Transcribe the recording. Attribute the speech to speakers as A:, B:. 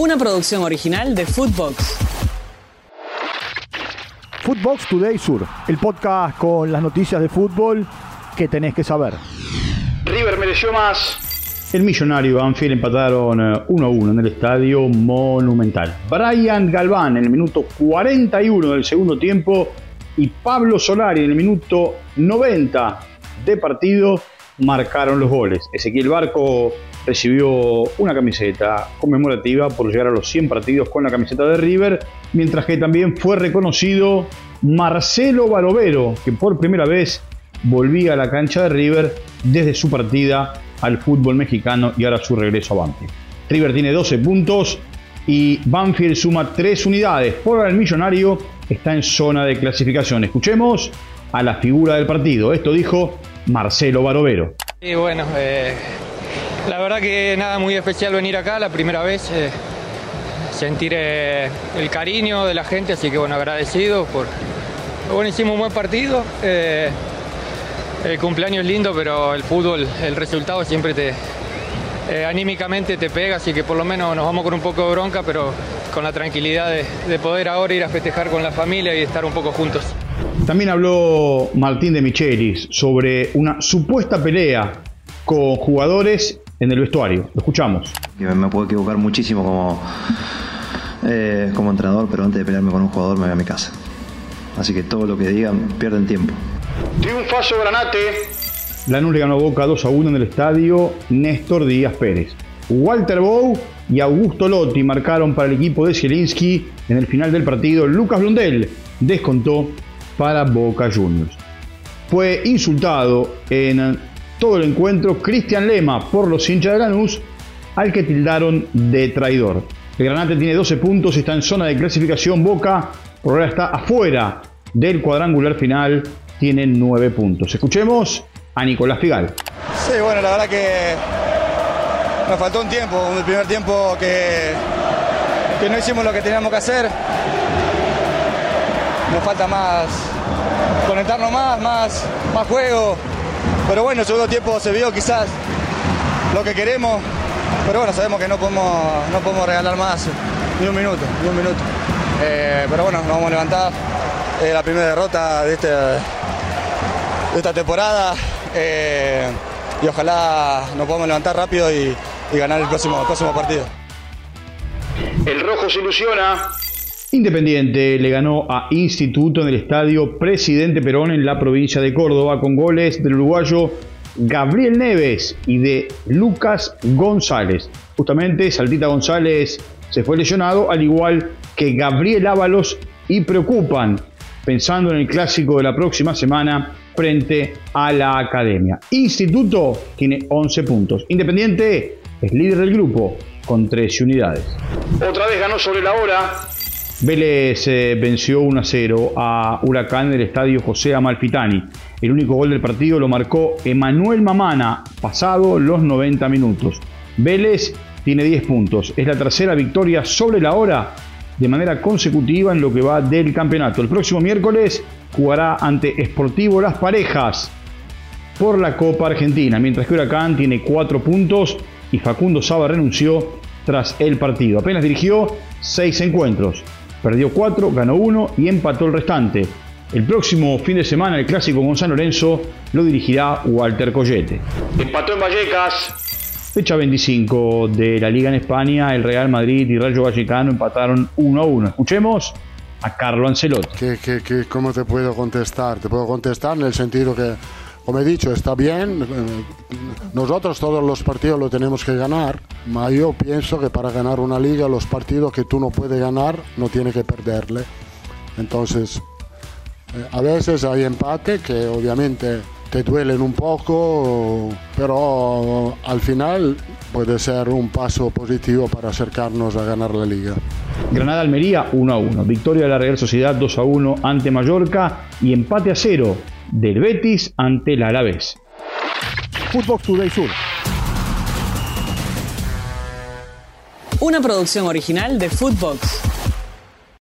A: una producción original de Footbox.
B: Footbox Today Sur, el podcast con las noticias de fútbol que tenés que saber.
C: River mereció más. El millonario y Banfield empataron 1 a 1 en el estadio Monumental. Brian Galván en el minuto 41 del segundo tiempo y Pablo Solari en el minuto 90 de partido marcaron los goles. Ezequiel Barco recibió una camiseta conmemorativa por llegar a los 100 partidos con la camiseta de River, mientras que también fue reconocido Marcelo Barovero, que por primera vez volvía a la cancha de River desde su partida al fútbol mexicano y ahora su regreso a Banfield. River tiene 12 puntos y Banfield suma 3 unidades. Por ahora el millonario está en zona de clasificación. Escuchemos a la figura del partido. Esto dijo Marcelo Barovero.
D: Y bueno, eh, la verdad que nada muy especial venir acá, la primera vez. Eh, sentir eh, el cariño de la gente, así que bueno, agradecido por. Bueno, hicimos un buen partido. el cumpleaños es lindo, pero el fútbol, el resultado siempre te. anímicamente te pega, así que por lo menos nos vamos con un poco de bronca, pero con la tranquilidad de, de poder ahora ir a festejar con la familia y estar un poco juntos.
C: También habló Martín de Michelis sobre una supuesta pelea con jugadores en el vestuario. Lo escuchamos.
E: Me puedo equivocar muchísimo como, eh, como entrenador, pero antes de pelearme con un jugador me voy a mi casa. Así que todo lo que digan pierden tiempo.
C: Triunfazo Granate. Lanús le ganó Boca 2 a 1 en el estadio Néstor Díaz Pérez. Walter Bow y Augusto Lotti marcaron para el equipo de Zielinski en el final del partido. Lucas Blondel descontó para Boca Juniors. Fue insultado en todo el encuentro Cristian Lema por los hinchas de Lanús, al que tildaron de traidor. El Granate tiene 12 puntos y está en zona de clasificación. Boca por ahora está afuera del cuadrangular final, tiene 9 puntos. Escuchemos a Nicolás Figal.
F: Sí, bueno, la verdad que nos faltó un tiempo, un primer tiempo que, que no hicimos lo que teníamos que hacer. Nos falta más, conectarnos más, más, más juego. Pero bueno, el segundo tiempo se vio quizás lo que queremos. Pero bueno, sabemos que no podemos, no podemos regalar más ni un minuto, ni un minuto. Eh, pero bueno, nos vamos a levantar. La primera derrota de, este, de esta temporada. Eh, y ojalá nos podamos levantar rápido y, ganar el próximo, próximo partido.
C: El rojo se ilusiona. Independiente le ganó a Instituto en el estadio Presidente Perón en la provincia de Córdoba con goles del uruguayo Gabriel Neves y de Lucas González. Justamente Saltita González se fue lesionado, al igual que Gabriel Ábalos, y preocupan pensando en el clásico de la próxima semana frente a la academia. Instituto tiene 11 puntos. Independiente es líder del grupo con 13 unidades. Otra vez ganó sobre la hora Vélez eh, venció 1 a 0 a Huracán en el estadio José Amalfitani. El único gol del partido lo marcó Emanuel Mamana, pasado los 90 minutos. Vélez tiene 10 puntos. Es la tercera victoria sobre la hora de manera consecutiva en lo que va del campeonato. El próximo miércoles jugará ante Sportivo Las Parejas por la Copa Argentina, mientras que Huracán tiene 4 puntos y Facundo Saba renunció tras el partido. Apenas dirigió 6 encuentros. Perdió 4, ganó 1 y empató el restante. El próximo fin de semana el clásico con San Lorenzo lo dirigirá Walter Collete. Empató en Vallecas. Fecha 25 de la Liga en España, el Real Madrid y Rayo Vallecano empataron 1 a 1. Escuchemos a Carlo Ancelotti.
G: ¿Qué, cómo te puedo contestar? Te puedo contestar en el sentido que, como he dicho, está bien. Nosotros todos los partidos lo tenemos que ganar, yo pienso que para ganar una liga los partidos que tú no puedes ganar no tienes que perderle. Entonces, eh, a veces hay empate que obviamente te duelen un poco, pero al final puede ser un paso positivo para acercarnos a ganar la liga.
C: Granada Almería 1 a 1, victoria de la Real Sociedad 2 a 1 ante Mallorca y empate a 0 del Betis ante el Alavés.
B: Footbox Today Sur.
A: Una producción original de Footbox.